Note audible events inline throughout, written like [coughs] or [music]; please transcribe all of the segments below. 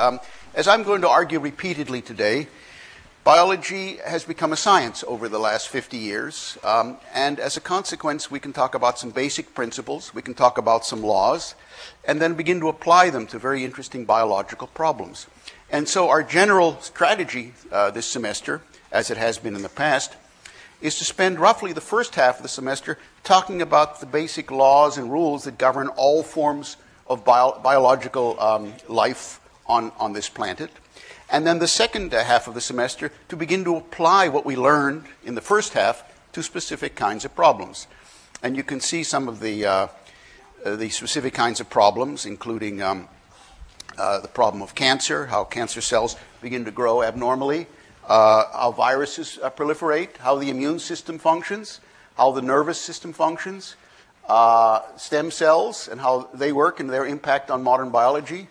Um, as I'm going to argue repeatedly today, biology has become a science over the last 50 years, um, and as a consequence, we can talk about some basic principles, we can talk about some laws, and then begin to apply them to very interesting biological problems. And so, our general strategy uh, this semester, as it has been in the past, is to spend roughly the first half of the semester talking about the basic laws and rules that govern all forms of bio- biological um, life on, on this planet. And then the second half of the semester to begin to apply what we learned in the first half to specific kinds of problems. And you can see some of the, uh, uh, the specific kinds of problems, including um, uh, the problem of cancer, how cancer cells begin to grow abnormally, uh, how viruses uh, proliferate, how the immune system functions, how the nervous system functions, uh, stem cells and how they work and their impact on modern biology,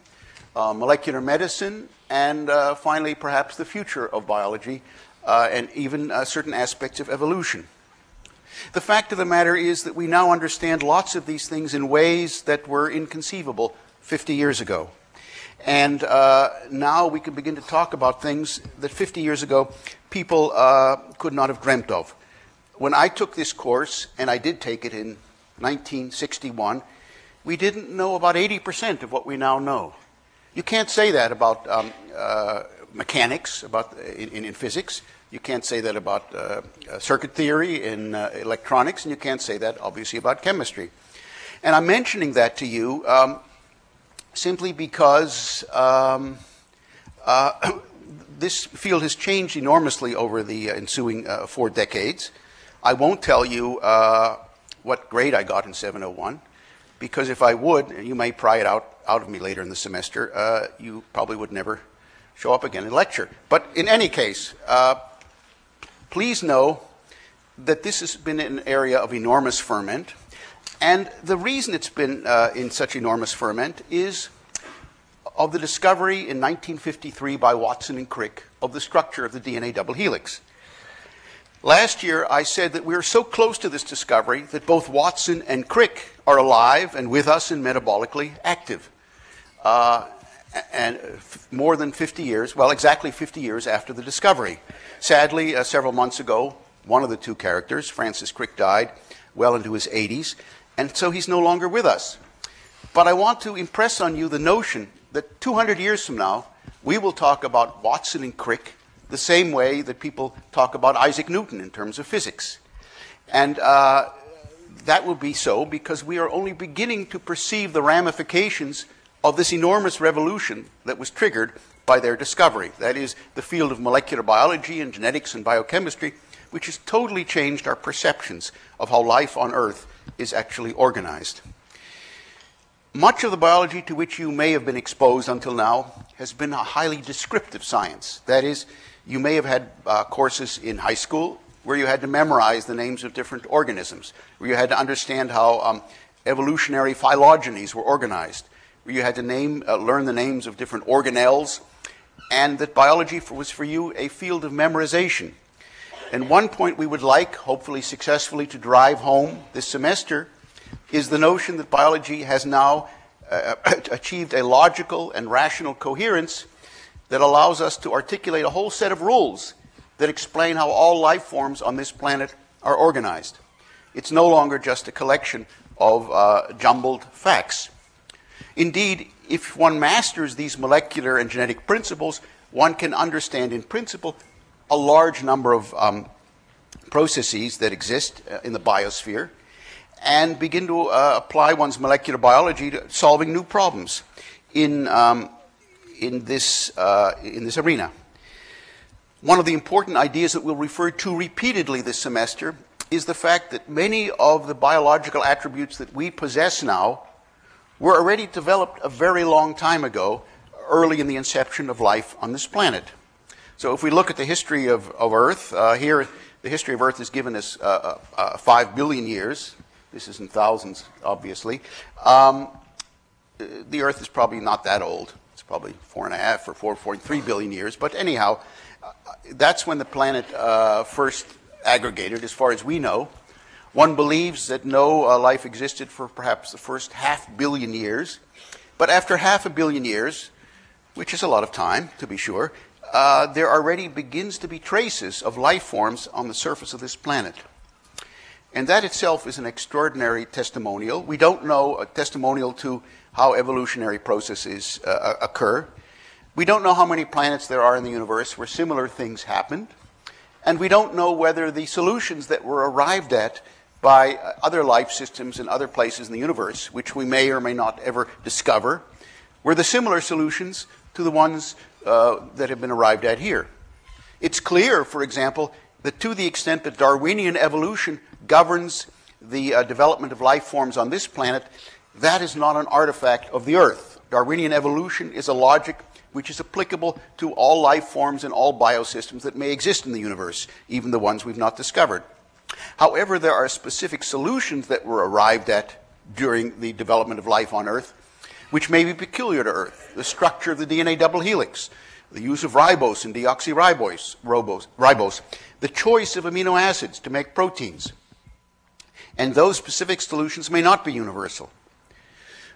uh, molecular medicine, and uh, finally, perhaps the future of biology, uh, and even uh, certain aspects of evolution. The fact of the matter is that we now understand lots of these things in ways that were inconceivable 50 years ago. And uh, now we can begin to talk about things that 50 years ago people could not have dreamt of. When I took this course, and I did take it in 1961, we didn't know about 80% of what we now know. You can't say that about um, uh, mechanics, about uh, in, in, physics. You can't say that about uh, uh, circuit theory in uh, electronics, and you can't say that, obviously, about chemistry. And I'm mentioning that to you um, simply because um, uh, [coughs] this field has changed enormously over the ensuing four decades. I won't tell you what grade I got in 701, because if I would, you may pry it out, out of me later in the semester, uh, you probably would never show up again in lecture. But in any case, uh, please know that this has been an area of enormous ferment. And the reason it's been uh, in such enormous ferment is of the discovery in 1953 by Watson and Crick of the structure of the DNA double helix. Last year, I said that we are so close to this discovery that both Watson and Crick are alive and with us and metabolically active. Uh, and f- more than 50 years, well, exactly 50 years after the discovery. Sadly, uh, several months ago, one of the two characters, Francis Crick, died well into his 80s, and so he's no longer with us. But I want to impress on you the notion that 200 years from now, we will talk about Watson and Crick the same way that people talk about Isaac Newton in terms of physics. And uh, that will be so because we are only beginning to perceive the ramifications of this enormous revolution that was triggered by their discovery. That is, the field of molecular biology and genetics and biochemistry, which has totally changed our perceptions of how life on Earth is actually organized. Much of the biology to which you may have been exposed until now has been a highly descriptive science. That is, you may have had uh, courses in high school where you had to memorize the names of different organisms, where you had to understand how um, evolutionary phylogenies were organized, where you had to name, uh, learn the names of different organelles, and that biology was for you a field of memorization. And one point we would like, hopefully successfully, to drive home this semester is the notion that biology has now uh, [clears throat] achieved a logical and rational coherence that allows us to articulate a whole set of rules that explain how all life forms on this planet are organized. It's no longer just a collection of uh, jumbled facts. Indeed, if one masters these molecular and genetic principles, one can understand in principle a large number of um, processes that exist uh, in the biosphere and begin to uh, apply one's molecular biology to solving new problems. In um, in this, uh, in this arena. One of the important ideas that we'll refer to repeatedly this semester is the fact that many of the biological attributes that we possess now were already developed a very long time ago, early in the inception of life on this planet. So if we look at the history of, of Earth, uh, here the history of Earth is given as uh, uh, uh five billion years. This is in thousands, obviously. Um, the Earth is probably not that old probably four and a half or 4.3 billion years. But anyhow, that's when the planet uh, first aggregated, as far as we know. One believes that no uh, life existed for perhaps the first half billion years. But after half a billion years, which is a lot of time, to be sure, uh, there already begins to be traces of life forms on the surface of this planet. And that itself is an extraordinary testimonial. We don't know a testimonial to how evolutionary processes uh, occur. We don't know how many planets there are in the universe where similar things happened. And we don't know whether the solutions that were arrived at by uh, other life systems in other places in the universe, which we may or may not ever discover, were the similar solutions to the ones uh, that have been arrived at here. It's clear, for example, that to the extent that Darwinian evolution governs the uh, development of life forms on this planet, that is not an artifact of the Earth. Darwinian evolution is a logic which is applicable to all life forms and all biosystems that may exist in the universe, even the ones we've not discovered. However, there are specific solutions that were arrived at during the development of life on Earth, which may be peculiar to Earth. The structure of the DNA double helix, the use of ribose and deoxyribose, ribose, ribose, the choice of amino acids to make proteins. And those specific solutions may not be universal.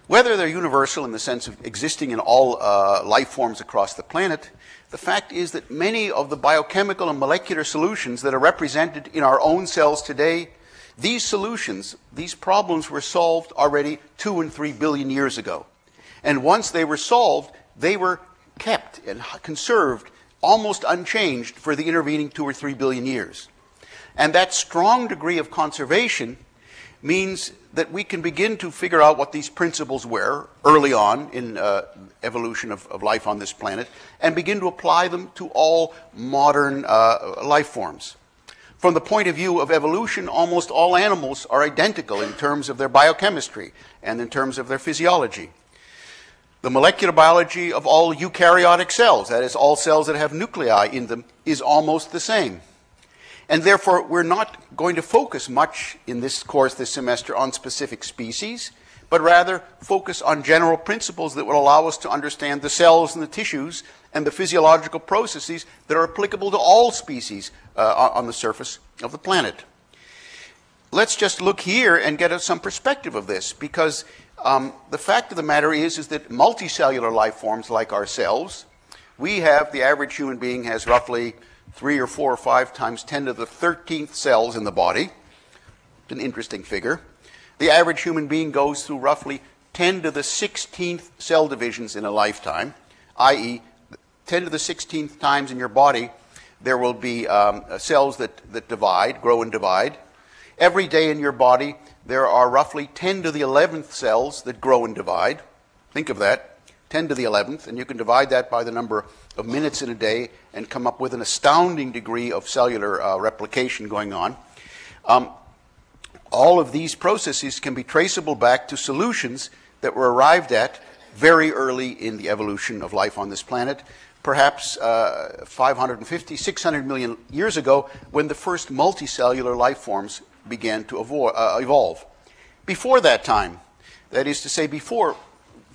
Whether they're universal in the sense of existing in all uh, life forms across the planet, the fact is that many of the biochemical and molecular solutions that are represented in our own cells today, these solutions, these problems were solved already two and three billion years ago. And once they were solved, they were kept and conserved almost unchanged for the intervening two or three billion years. And that strong degree of conservation means that we can begin to figure out what these principles were early on in uh, evolution of, of, life on this planet and begin to apply them to all modern uh, life forms. From the point of view of evolution, almost all animals are identical in terms of their biochemistry and in terms of their physiology. The molecular biology of all eukaryotic cells, that is, all cells that have nuclei in them, is almost the same. And therefore, we're not going to focus much in this course this semester on specific species, but rather focus on general principles that will allow us to understand the cells and the tissues and the physiological processes that are applicable to all species uh, on the surface of the planet. Let's just look here and get some perspective of this, because um, the fact of the matter is, is that multicellular life forms like ourselves, we have, the average human being has roughly three or four or five times 10 to the 13th cells in the body. It's an interesting figure. The average human being goes through roughly 10 to the 16th cell divisions in a lifetime, i.e., 10 to the 16th times in your body, there will be um, cells that, that divide, grow and divide. Every day in your body, there are roughly 10 to the 11th cells that grow and divide. Think of that 10 to the 11th, and you can divide that by the number of minutes in a day and come up with an astounding degree of cellular uh, replication going on. Um, all of these processes can be traceable back to solutions that were arrived at very early in the evolution of life on this planet, perhaps uh, 550, 600 million years ago, when the first multicellular life forms began to uh, evolve. Before that time, that is to say, before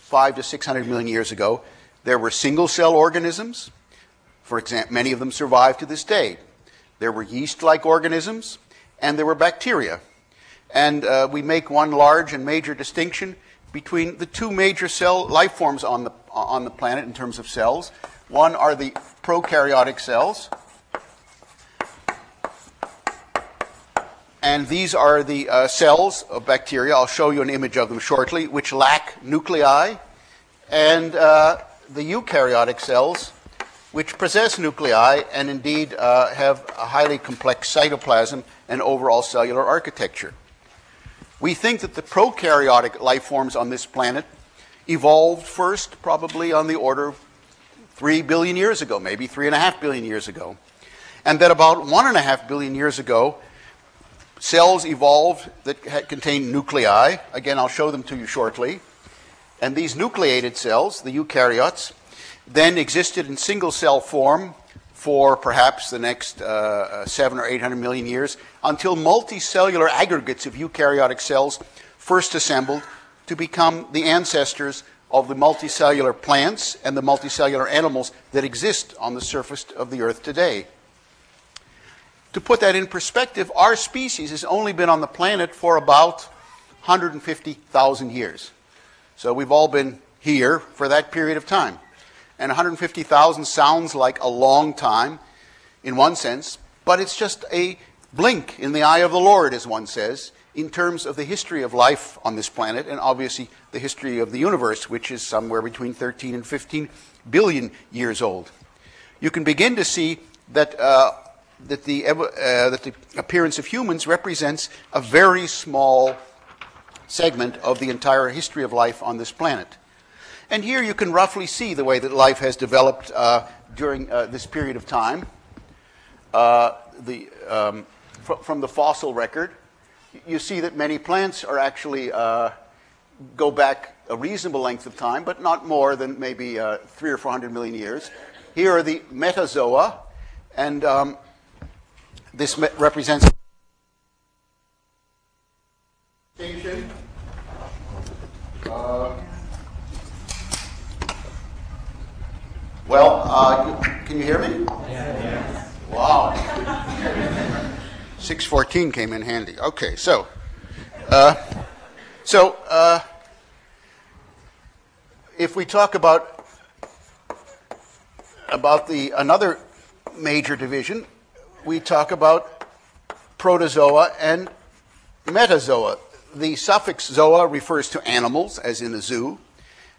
five to 600 million years ago, there were single cell organisms. For example, many of them survive to this day. There were yeast like organisms, and there were bacteria. And uh, we make one large and major distinction between the two major cell life forms on the, on the planet in terms of cells. One are the prokaryotic cells, and these are the uh, cells of bacteria. I'll show you an image of them shortly, which lack nuclei. And uh, the eukaryotic cells, which possess nuclei and indeed uh, have a highly complex cytoplasm and overall cellular architecture. We think that the prokaryotic life forms on this planet evolved first, probably on the order of three billion years ago, maybe three and a half billion years ago. And that about one and a half billion years ago, cells evolved that contained nuclei. Again, I'll show them to you shortly. And these nucleated cells, the eukaryotes, then existed in single cell form for perhaps the next uh, uh, seven or eight hundred million years until multicellular aggregates of eukaryotic cells first assembled to become the ancestors of the multicellular plants and the multicellular animals that exist on the surface of the earth today. To put that in perspective, our species has only been on the planet for about 150,000 years. So we've all been here for that period of time. And 150,000 sounds like a long time in one sense, but it's just a blink in the eye of the Lord, as one says, in terms of the history of life on this planet, and obviously the history of the universe, which is somewhere between 13 and 15 billion years old. You can begin to see that, uh, that, the, uh, that the appearance of humans represents a very small segment of the entire history of life on this planet. And here you can roughly see the way that life has developed uh, during uh, this period of time. Uh, the, um, fr- from the fossil record, you see that many plants are actually uh, go back a reasonable length of time, but not more than maybe uh, three or four hundred million years. Here are the metazoa, and um, this me- represents. Uh, well, uh, can you hear me? Yeah. Wow. 614 came in handy. Okay, so, uh, so uh, if we talk about about the another major division, we talk about protozoa and metazoa. The suffix zoa refers to animals, as in a zoo,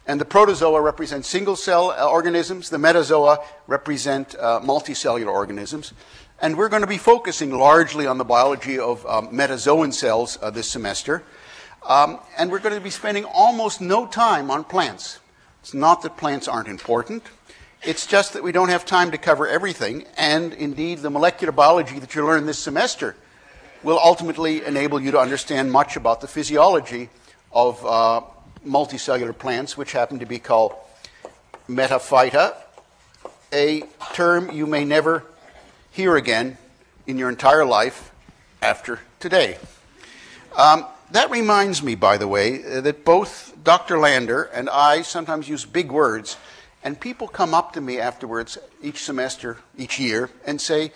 and the protozoa represent single cell organisms. The metazoa represent uh, multicellular organisms. And we're going to be focusing largely on the biology of um, metazoan cells uh, this semester. Um, and we're going to be spending almost no time on plants. It's not that plants aren't important. It's just that we don't have time to cover everything. And indeed, the molecular biology that you learn this semester will ultimately enable you to understand much about the physiology of uh, multicellular plants, which happen to be called metaphyta, a term you may never hear again in your entire life after today. Um, that reminds me, by the way, that both Dr. Lander and I sometimes use big words, and people come up to me afterwards each semester, each year, and say,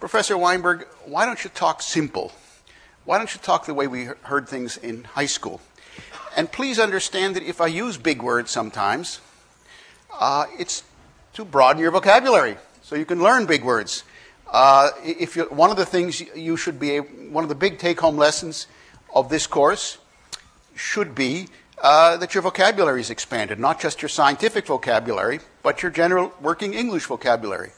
Professor Weinberg, why don't you talk simple? Why don't you talk the way we heard things in high school? And please understand that if I use big words sometimes, uh, it's to broaden your vocabulary so you can learn big words. Uh, if you, one of the things you should be, one of the big take home lessons of this course should be uh, that your vocabulary is expanded, not just your scientific vocabulary, but your general working English vocabulary.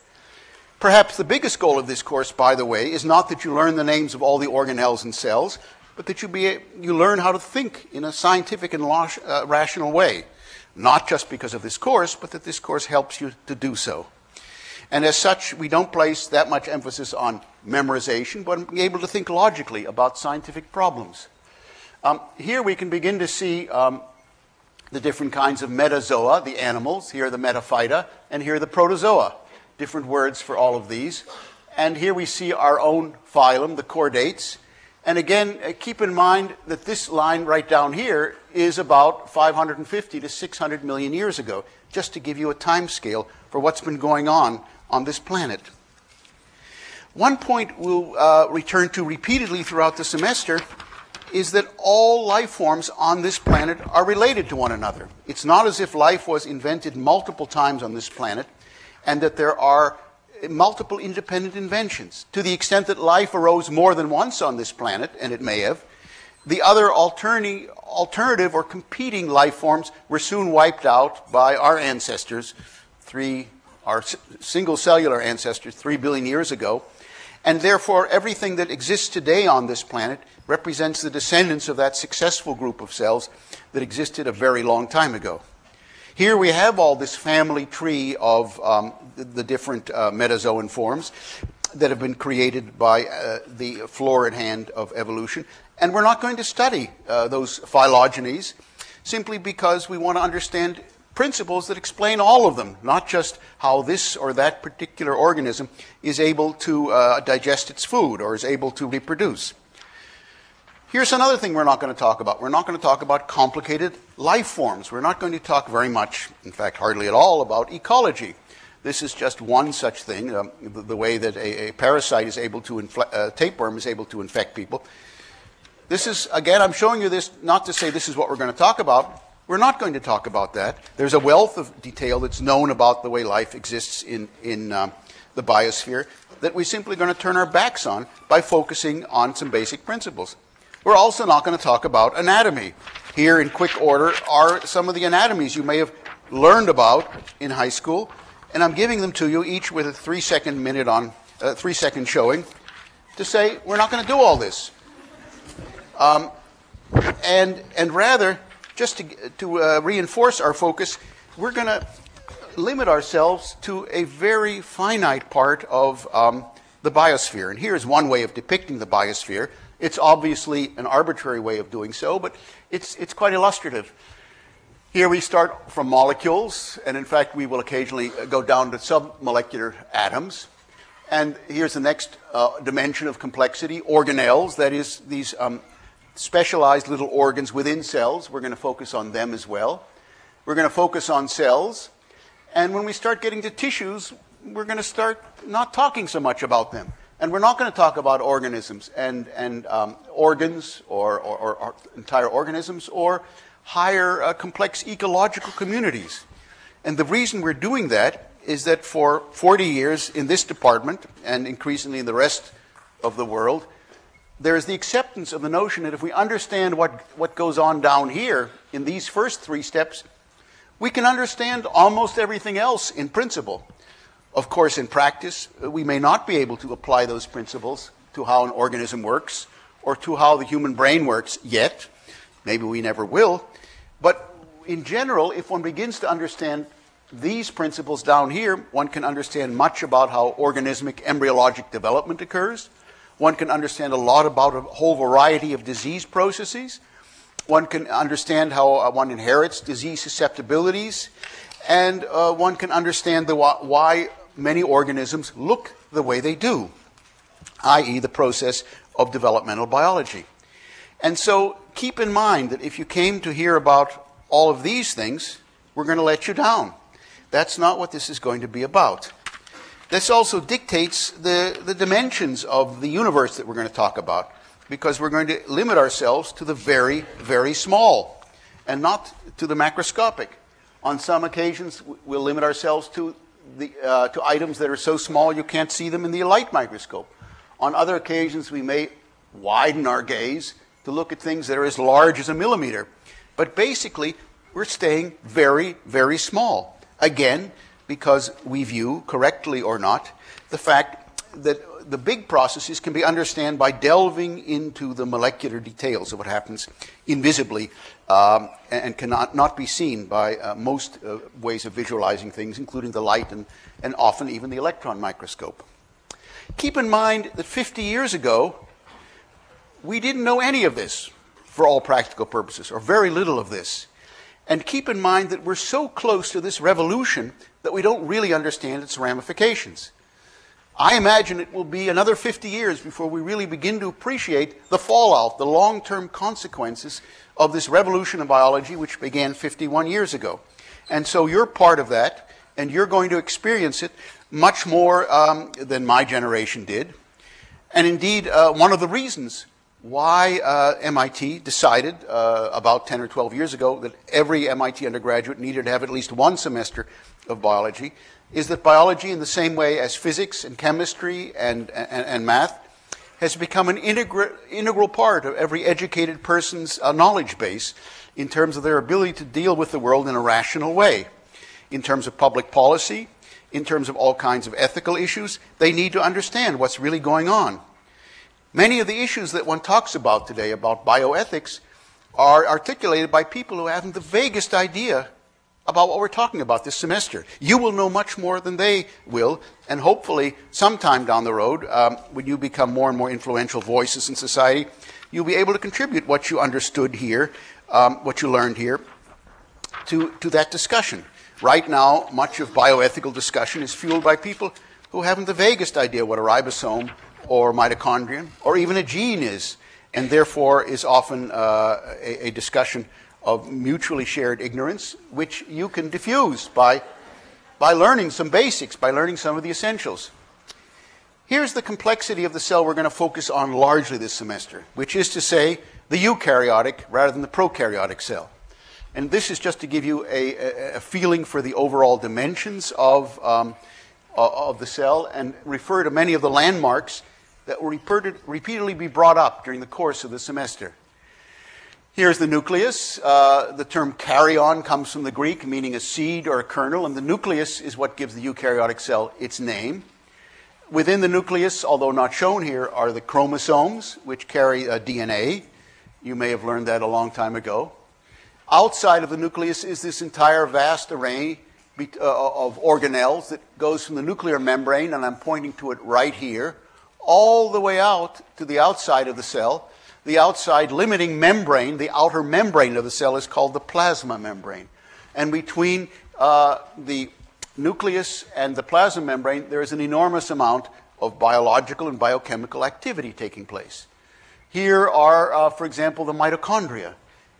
Perhaps the biggest goal of this course, by the way, is not that you learn the names of all the organelles and cells, but that you, be, you learn how to think in a scientific and uh, rational way. Not just because of this course, but that this course helps you to do so. And as such, we don't place that much emphasis on memorization, but being able to think logically about scientific problems. Um, here we can begin to see um, the different kinds of metazoa, the animals. Here are the metaphyta, and here are the protozoa. Different words for all of these. And here we see our own phylum, the chordates. And again, uh, keep in mind that this line right down here is about 550 to 600 million years ago, just to give you a time scale for what's been going on on this planet. One point we'll uh, return to repeatedly throughout the semester is that all life forms on this planet are related to one another. It's not as if life was invented multiple times on this planet and that there are multiple independent inventions. To the extent that life arose more than once on this planet, and it may have, the other alternative or competing life forms were soon wiped out by our ancestors three our single cellular ancestors three billion years ago. And therefore, everything that exists today on this planet represents the descendants of that successful group of cells that existed a very long time ago. Here we have all this family tree of um, the, different uh, metazoan forms that have been created by uh, the florid hand of evolution. And we're not going to study uh, those phylogenies simply because we want to understand principles that explain all of them, not just how this or that particular organism is able to uh, digest its food or is able to reproduce. Here's another thing we're not going to talk about. We're not going to talk about complicated life forms. We're not going to talk very much, in fact, hardly at all, about ecology. This is just one such thing, um, the, the, way that a, a, parasite is able to, infle- uh, tapeworm is able to infect people. This is, again, I'm showing you this not to say this is what we're going to talk about, We're not going to talk about that. There's a wealth of detail that's known about the way life exists in, in um, the biosphere that we're simply going to turn our backs on by focusing on some basic principles. We're also not going to talk about anatomy. Here, in quick order, are some of the anatomies you may have learned about in high school, and I'm giving them to you each with a three second minute on, uh, three second showing to say we're not going to do all this. Um, and, and rather, just to, to uh, reinforce our focus, we're going to limit ourselves to a very finite part of um, the biosphere. And here's one way of depicting the biosphere. It's obviously an arbitrary way of doing so, but it's, it's quite illustrative. Here we start from molecules, and in fact, we will occasionally go down to submolecular atoms. And here's the next uh, dimension of complexity organelles, that is, these um, specialized little organs within cells. We're going to focus on them as well. We're going to focus on cells. And when we start getting to tissues, we're going to start not talking so much about them. And we're not going to talk about organisms and, and um, organs or, or, or, entire organisms or higher uh, complex ecological communities. And the reason we're doing that is that for 40 years in this department and increasingly in the rest of the world, there is the acceptance of the notion that if we understand what, what goes on down here in these first three steps, we can understand almost everything else in principle. Of course, in practice, we may not be able to apply those principles to how an organism works or to how the human brain works yet. Maybe we never will. But in general, if one begins to understand these principles down here, one can understand much about how organismic embryologic development occurs. One can understand a lot about a whole variety of disease processes. One can understand how uh, one inherits disease susceptibilities. And uh, one can understand the, why many organisms look the way they do, i.e., the process of developmental biology. And so keep in mind that if you came to hear about all of these things, we're going to let you down. That's not what this is going to be about. This also dictates the, the dimensions of the universe that we're going to talk about, because we're going to limit ourselves to the very, very small and not to the macroscopic. On some occasions, we'll limit ourselves to the, uh, to items that are so small you can't see them in the light microscope. On other occasions, we may widen our gaze to look at things that are as large as a millimeter. But basically, we're staying very, very small. Again, because we view, correctly or not, the fact that the big processes can be understood by delving into the molecular details of what happens invisibly um, and cannot not be seen by uh, most uh, ways of visualizing things, including the light and, and often even the electron microscope. Keep in mind that 50 years ago, we didn't know any of this for all practical purposes, or very little of this. And keep in mind that we're so close to this revolution that we don't really understand its ramifications. I imagine it will be another 50 years before we really begin to appreciate the fallout, the long term consequences of this revolution in biology, which began 51 years ago. And so you're part of that, and you're going to experience it much more um, than my generation did. And indeed, uh, one of the reasons why uh, MIT decided uh, about 10 or 12 years ago that every MIT undergraduate needed to have at least one semester of biology is that biology, in the same way as physics and chemistry and, and, and math, has become an integral, integral part of every educated person's uh, knowledge base in terms of their ability to deal with the world in a rational way. In terms of public policy, in terms of all kinds of ethical issues, they need to understand what's really going on. Many of the issues that one talks about today about bioethics are articulated by people who haven't the vaguest idea about what we're talking about this semester. You will know much more than they will, and hopefully, sometime down the road, um, when you become more and more influential voices in society, you'll be able to contribute what you understood here, um, what you learned here, to, to that discussion. Right now, much of bioethical discussion is fueled by people who haven't the vaguest idea what a ribosome or mitochondrion or even a gene is, and therefore is often uh, a, a discussion of mutually shared ignorance, which you can diffuse by, by learning some basics, by learning some of the essentials. Here's the complexity of the cell we're going to focus on largely this semester, which is to say, the eukaryotic rather than the prokaryotic cell. And this is just to give you a, a, feeling for the overall dimensions of, um, of the cell and refer to many of the landmarks that will repeatedly be brought up during the course of the semester. Here's the nucleus. Uh, the term karyon comes from the Greek, meaning a seed or a kernel, and the nucleus is what gives the eukaryotic cell its name. Within the nucleus, although not shown here, are the chromosomes, which carry uh, DNA. You may have learned that a long time ago. Outside of the nucleus is this entire vast array uh, of organelles that goes from the nuclear membrane, and I'm pointing to it right here, all the way out to the outside of the cell. The outside limiting membrane, the outer membrane of the cell, is called the plasma membrane. And between uh, the nucleus and the plasma membrane, there is an enormous amount of biological and biochemical activity taking place. Here are, uh, for example, the mitochondria.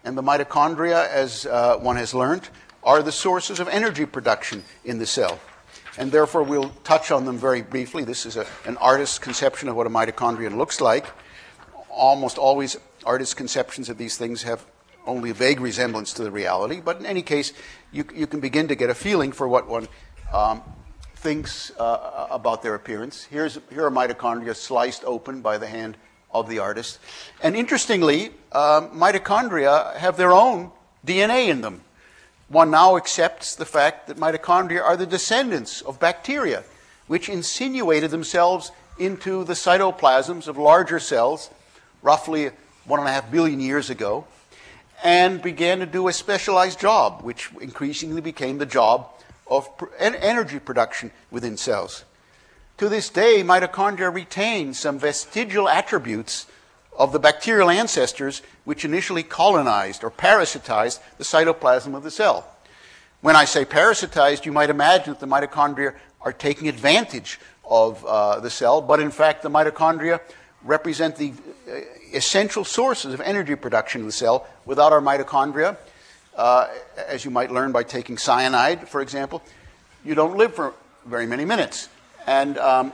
And the mitochondria, as uh, one has learned, are the sources of energy production in the cell. And therefore, we'll touch on them very briefly. This is a, an artist's conception of what a mitochondrion looks like. Almost always, artist's conceptions of these things have only a vague resemblance to the reality, but in any case, you, you can begin to get a feeling for what one um, thinks uh, about their appearance. Here's, here are mitochondria sliced open by the hand of the artist. And interestingly, um, mitochondria have their own DNA in them. One now accepts the fact that mitochondria are the descendants of bacteria, which insinuated themselves into the cytoplasms of larger cells roughly one and a half billion years ago and began to do a specialized job, which increasingly became the job of energy production within cells. To this day, mitochondria retain some vestigial attributes of the bacterial ancestors which initially colonized or parasitized the cytoplasm of the cell. When I say parasitized, you might imagine that the mitochondria are taking advantage of uh, the cell, but in fact, the mitochondria represent the uh, essential sources of energy production in the cell. Without our mitochondria, uh, as you might learn by taking cyanide, for example, you don't live for very many minutes. And um,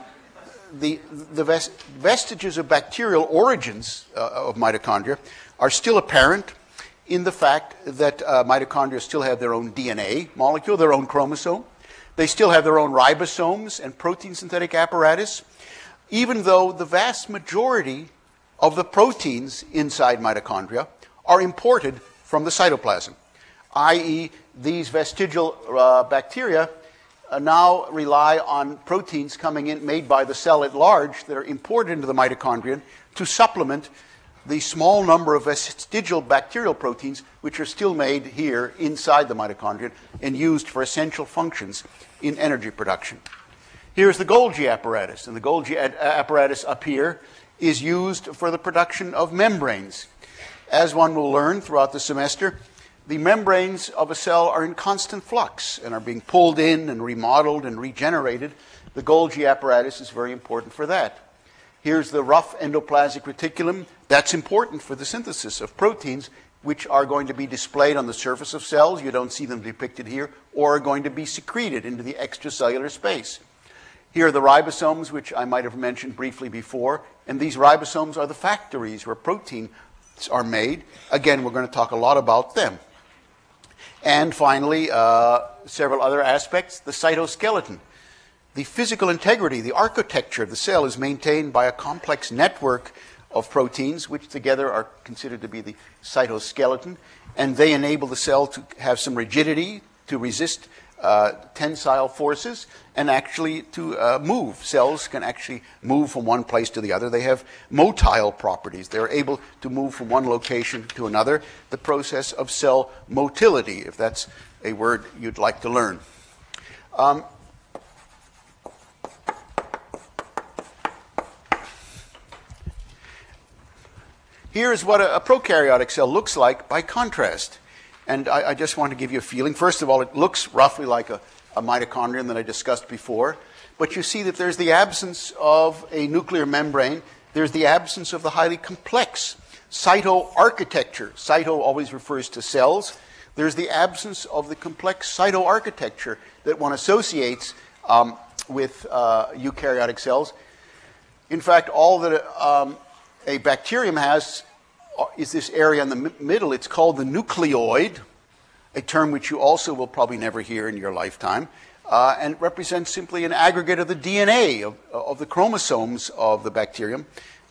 the, the vest- vestiges of bacterial origins uh, of mitochondria are still apparent in the fact that uh, mitochondria still have their own DNA molecule, their own chromosome. They still have their own ribosomes and protein synthetic apparatus, even though the vast majority of the proteins inside mitochondria are imported from the cytoplasm, i.e., these vestigial uh, bacteria uh, now rely on proteins coming in made by the cell at large that are imported into the mitochondrion to supplement the small number of vestigial bacterial proteins which are still made here inside the mitochondrion and used for essential functions in energy production. Here's the Golgi apparatus, and the Golgi apparatus up here is used for the production of membranes. As one will learn throughout the semester, the membranes of a cell are in constant flux and are being pulled in and remodeled and regenerated. The Golgi apparatus is very important for that. Here's the rough endoplasmic reticulum. That's important for the synthesis of proteins, which are going to be displayed on the surface of cells. You don't see them depicted here, or are going to be secreted into the extracellular space. Here are the ribosomes, which I might have mentioned briefly before, and these ribosomes are the factories where proteins are made. Again, we're going to talk a lot about them. And finally, uh, several other aspects the cytoskeleton. The physical integrity, the architecture of the cell is maintained by a complex network of proteins, which together are considered to be the cytoskeleton, and they enable the cell to have some rigidity to resist uh, tensile forces and actually to uh, move. Cells can actually move from one place to the other. They have motile properties. They're able to move from one location to another. The process of cell motility, if that's a word you'd like to learn. Um, Here's what a, a prokaryotic cell looks like by contrast. And I, I, just want to give you a feeling. First of all, it looks roughly like a, a mitochondrion that I discussed before. But you see that there's the absence of a nuclear membrane. There's the absence of the highly complex cytoarchitecture. Cyto always refers to cells. There's the absence of the complex cytoarchitecture that one associates um, with uh, eukaryotic cells. In fact, all that um, a bacterium has is this area in the middle. It's called the nucleoid. a term which you also will probably never hear in your lifetime, uh, and represents simply an aggregate of the DNA of, of, the chromosomes of the bacterium.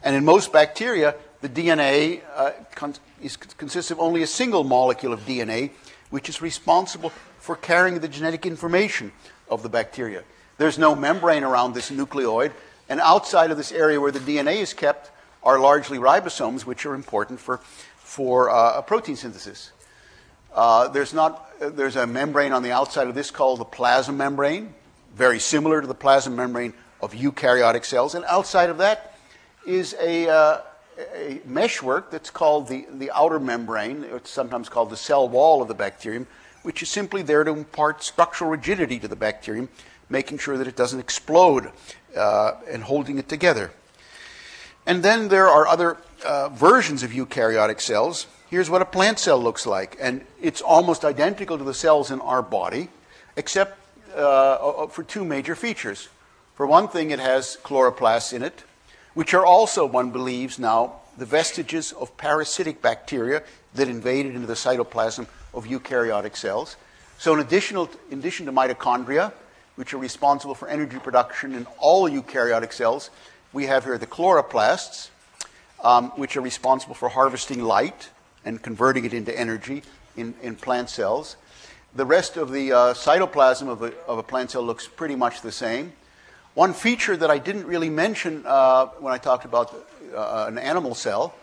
And in most bacteria, the DNA uh, con- is, consists of only a single molecule of DNA, which is responsible for carrying the genetic information of the bacteria. There's no membrane around this nucleoid, and outside of this area where the DNA is kept are largely ribosomes, which are important for, for uh, protein synthesis. Uh, there's, not, there's a membrane on the outside of this called the plasma membrane, very similar to the plasma membrane of eukaryotic cells. And outside of that is a, uh, a meshwork that's called the, the outer membrane. It's sometimes called the cell wall of the bacterium, which is simply there to impart structural rigidity to the bacterium, making sure that it doesn't explode uh, and holding it together. And then there are other uh, versions of eukaryotic cells. Here's what a plant cell looks like, and it's almost identical to the cells in our body, except uh, for two major features. For one thing, it has chloroplasts in it, which are also, one believes now, the vestiges of parasitic bacteria that invaded into the cytoplasm of eukaryotic cells. So, in, additional, in addition to mitochondria, which are responsible for energy production in all eukaryotic cells, we have here the chloroplasts, um, which are responsible for harvesting light and converting it into energy in, in plant cells. The rest of the uh, cytoplasm of a, of a, plant cell looks pretty much the same. One feature that I didn't really mention uh, when I talked about uh, an animal cell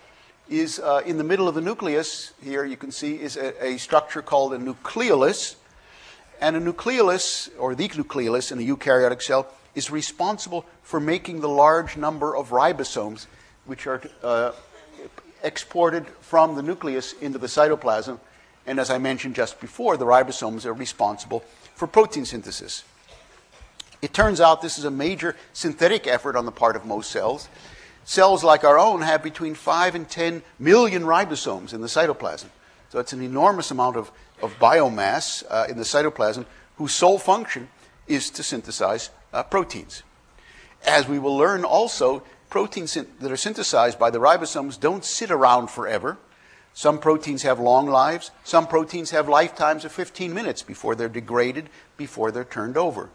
is uh, in the middle of the nucleus, here you can see, is a, a structure called a nucleolus. And a nucleolus, or the nucleolus in a eukaryotic cell, is responsible for making the large number of ribosomes which are uh, exported from the nucleus into the cytoplasm. And as I mentioned just before, the ribosomes are responsible for protein synthesis. It turns out this is a major synthetic effort on the part of most cells. Cells like our own have between 5 and 10 million ribosomes in the cytoplasm. So it's an enormous amount of, of biomass uh, in the cytoplasm whose sole function is to synthesize uh, proteins. As we will learn also, proteins that are synthesized by the ribosomes don't sit around forever. Some proteins have long lives. Some proteins have lifetimes of 15 minutes before they're degraded, before they're turned over.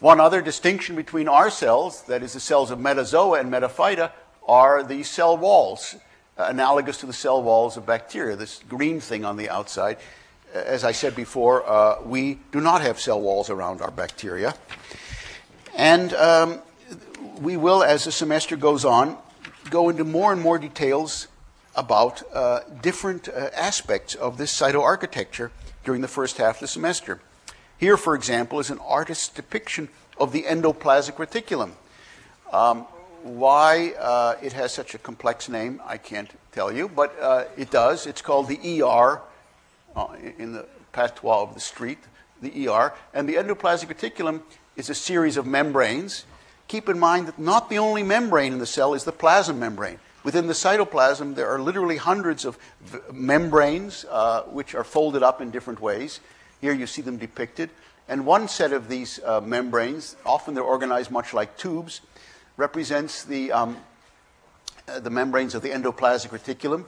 One other distinction between our cells, that is the cells of metazoa and metaphyta, are the cell walls, uh, analogous to the cell walls of bacteria, this green thing on the outside. As I said before, uh, we do not have cell walls around our bacteria. And um, we will, as the semester goes on, go into more and more details about uh, different uh, aspects of this cytoarchitecture during the first half of the semester. Here, for example, is an artist's depiction of the endoplasmic reticulum. Um, why uh, it has such a complex name, I can't tell you, but uh, it does. It's called the ER uh, in the patois of the street, the ER. And the endoplasmic reticulum is a series of membranes. Keep in mind that not the only membrane in the cell is the plasma membrane. Within the cytoplasm, there are literally hundreds of v- membranes uh, which are folded up in different ways. Here you see them depicted. And one set of these uh, membranes, often they're organized much like tubes, represents the, um, uh, the membranes of the endoplasmic reticulum,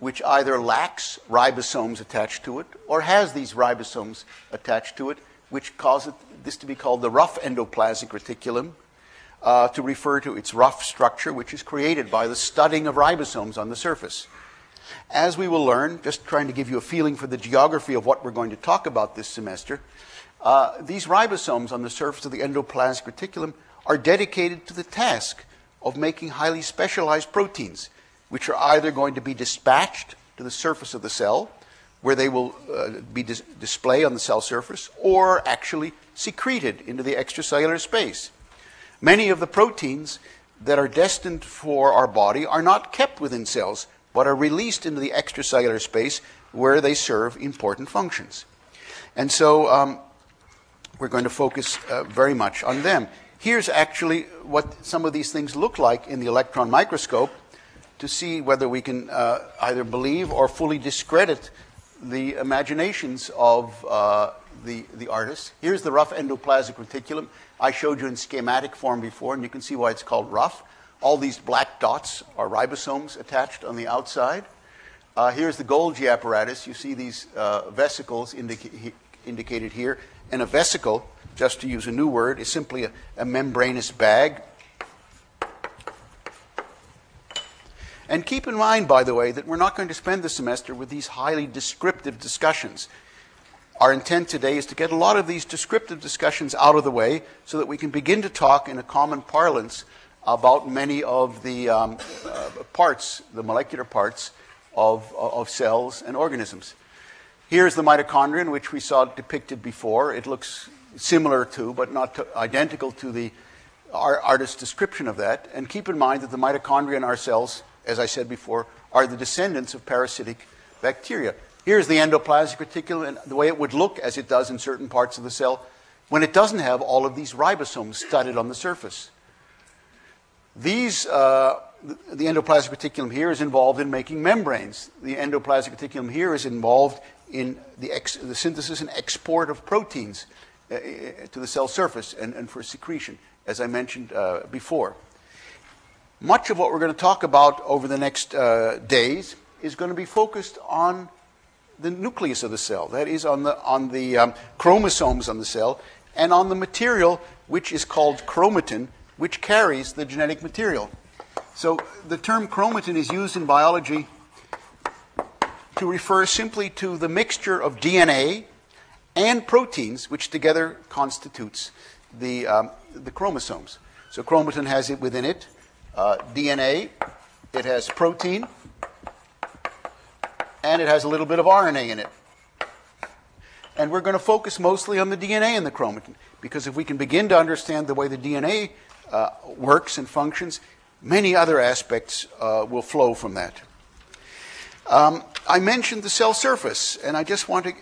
which either lacks ribosomes attached to it or has these ribosomes attached to it, which causes this to be called the rough endoplasmic reticulum, uh, to refer to its rough structure, which is created by the studding of ribosomes on the surface. As we will learn, just trying to give you a feeling for the geography of what we're going to talk about this semester, uh, these ribosomes on the surface of the endoplasmic reticulum are dedicated to the task of making highly specialized proteins, which are either going to be dispatched to the surface of the cell, where they will uh, be dis- on the cell surface, or actually secreted into the extracellular space. Many of the proteins that are destined for our body are not kept within cells, but are released into the extracellular space where they serve important functions. And so um, we're going to focus uh, very much on them. Here's actually what some of these things look like in the electron microscope to see whether we can uh, either believe or fully discredit the imaginations of uh, the, the artist. Here's the rough endoplasmic reticulum. I showed you in schematic form before, and you can see why it's called rough. All these black dots are ribosomes attached on the outside. Uh, here's the Golgi apparatus. You see these uh, vesicles indica- indicated here. And a vesicle, just to use a new word, is simply a, a membranous bag. And keep in mind, by the way, that we're not going to spend the semester with these highly descriptive discussions. Our intent today is to get a lot of these descriptive discussions out of the way so that we can begin to talk in a common parlance about many of the um, uh, parts, the molecular parts of, of cells and organisms. Here's the mitochondrion, which we saw depicted before. It looks similar to, but not to, identical to the our artist's description of that. And keep in mind that the mitochondria in our cells, as I said before, are the descendants of parasitic bacteria. Here's the endoplasmic reticulum and the way it would look as it does in certain parts of the cell when it doesn't have all of these ribosomes studded on the surface. These, uh, the endoplasmic reticulum here is involved in making membranes. The endoplasmic reticulum here is involved in the, ex- the synthesis and export of proteins uh, to the cell surface and, and, for secretion, as I mentioned uh, before. Much of what we're going to talk about over the next uh, days is going to be focused on the nucleus of the cell, that is, on the, on the um, chromosomes on the cell, and on the material which is called chromatin, which carries the genetic material. So the term chromatin is used in biology to refer simply to the mixture of DNA and proteins, which together constitutes the, um, the chromosomes. So chromatin has it within it uh, DNA, it has protein, and it has a little bit of RNA in it. And we're going to focus mostly on the DNA in the chromatin, because if we can begin to understand the way the DNA uh, works and functions, many other aspects uh, will flow from that. Um, I mentioned the cell surface, and I just want to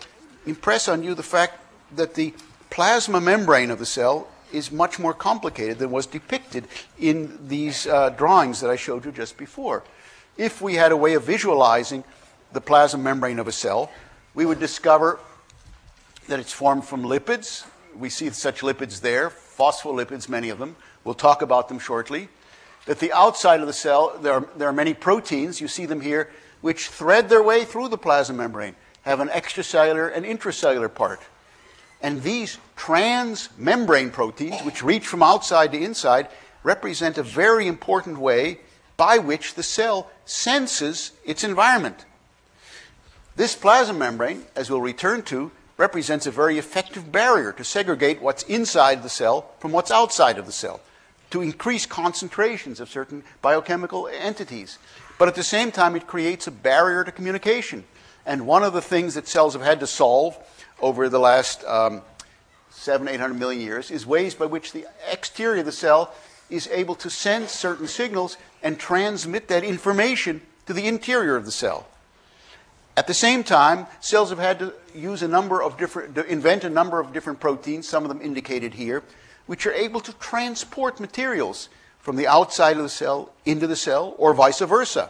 impress on you the fact that the plasma membrane of the cell is much more complicated than was depicted in these uh, drawings that I showed you just before. If we had a way of visualizing the plasma membrane of a cell, we would discover that it's formed from lipids. We see such lipids there, phospholipids, many of them. We'll talk about them shortly. That the outside of the cell, there are, there are many proteins, you see them here, which thread their way through the plasma membrane, have an extracellular and intracellular part. And these transmembrane proteins, which reach from outside to inside, represent a very important way by which the cell senses its environment. This plasma membrane, as we'll return to, represents a very effective barrier to segregate what's inside the cell from what's outside of the cell, to increase concentrations of certain biochemical entities. But at the same time, it creates a barrier to communication. And one of the things that cells have had to solve over the last um, seven, eight hundred million years is ways by which the exterior of the cell is able to sense certain signals and transmit that information to the interior of the cell. At the same time, cells have had to use a number of different, invent a number of different proteins, some of them indicated here, which are able to transport materials from the outside of the cell into the cell or vice versa.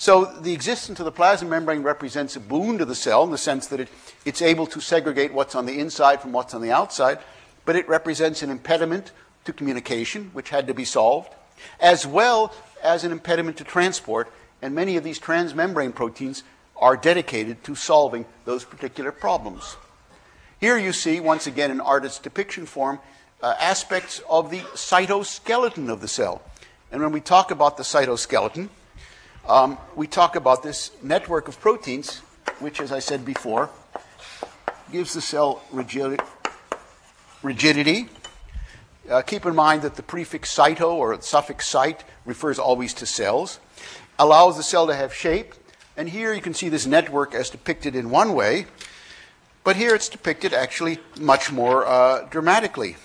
So the existence of the plasma membrane represents a boon to the cell in the sense that it, it's able to segregate what's on the inside from what's on the outside, but it represents an impediment to communication, which had to be solved, as well as an impediment to transport. And many of these transmembrane proteins are dedicated to solving those particular problems. Here you see, once again an artist's depiction form, uh, aspects of the cytoskeleton of the cell. And when we talk about the cytoskeleton, um, we talk about this network of proteins, which, as I said before, gives the cell rigidity. Uh, keep in mind that the prefix cyto or suffix cyte refers always to cells, allows the cell to have shape, and here you can see this network as depicted in one way, but here it's depicted actually much more uh, dramatically.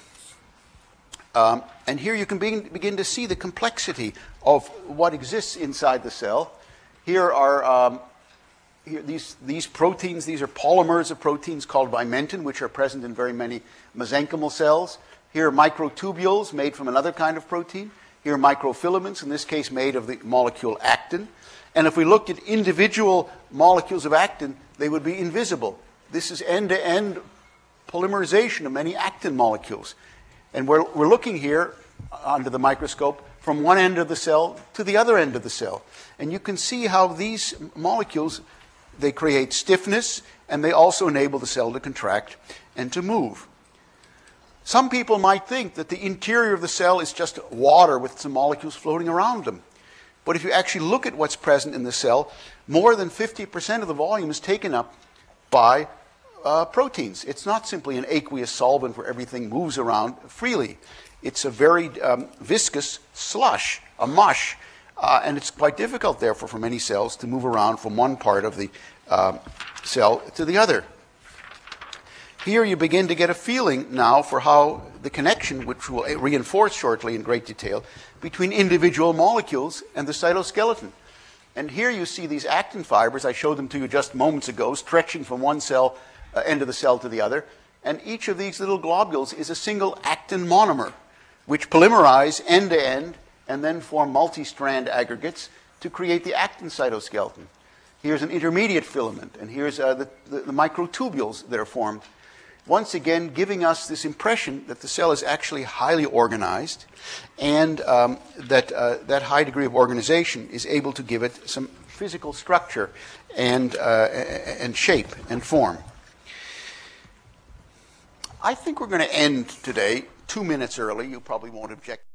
Um, and here you can begin, to see the complexity of what exists inside the cell. Here are um, here, these, these proteins, these are polymers of proteins called vimentin, which are present in very many mesenchymal cells. Here are microtubules made from another kind of protein. Here are microfilaments, in this case made of the molecule actin. And if we looked at individual molecules of actin, they would be invisible. This is end to end polymerization of many actin molecules. And we're, we're looking here under the microscope from one end of the cell to the other end of the cell. And you can see how these molecules, they create stiffness and they also enable the cell to contract and to move. Some people might think that the interior of the cell is just water with some molecules floating around them. But if you actually look at what's present in the cell, more than 50% of the volume is taken up by uh, proteins. It's not simply an aqueous solvent where everything moves around freely. It's a very um, viscous slush, a mush, uh, and it's quite difficult, therefore, for many cells to move around from one part of the uh, cell to the other. Here you begin to get a feeling now for how the connection, which we'll reinforce shortly in great detail, between individual molecules and the cytoskeleton. And here you see these actin fibers, I showed them to you just moments ago, stretching from one cell uh, end of the cell to the other. And each of these little globules is a single actin monomer, which polymerize end to end and then form multi strand aggregates to create the actin cytoskeleton. Here's an intermediate filament, and here's uh, the, the, the microtubules that are formed once again giving us this impression that the cell is actually highly organized and um, that uh, that high degree of organization is able to give it some physical structure and, uh, and shape and form. I think we're going to end today two minutes early. You probably won't object.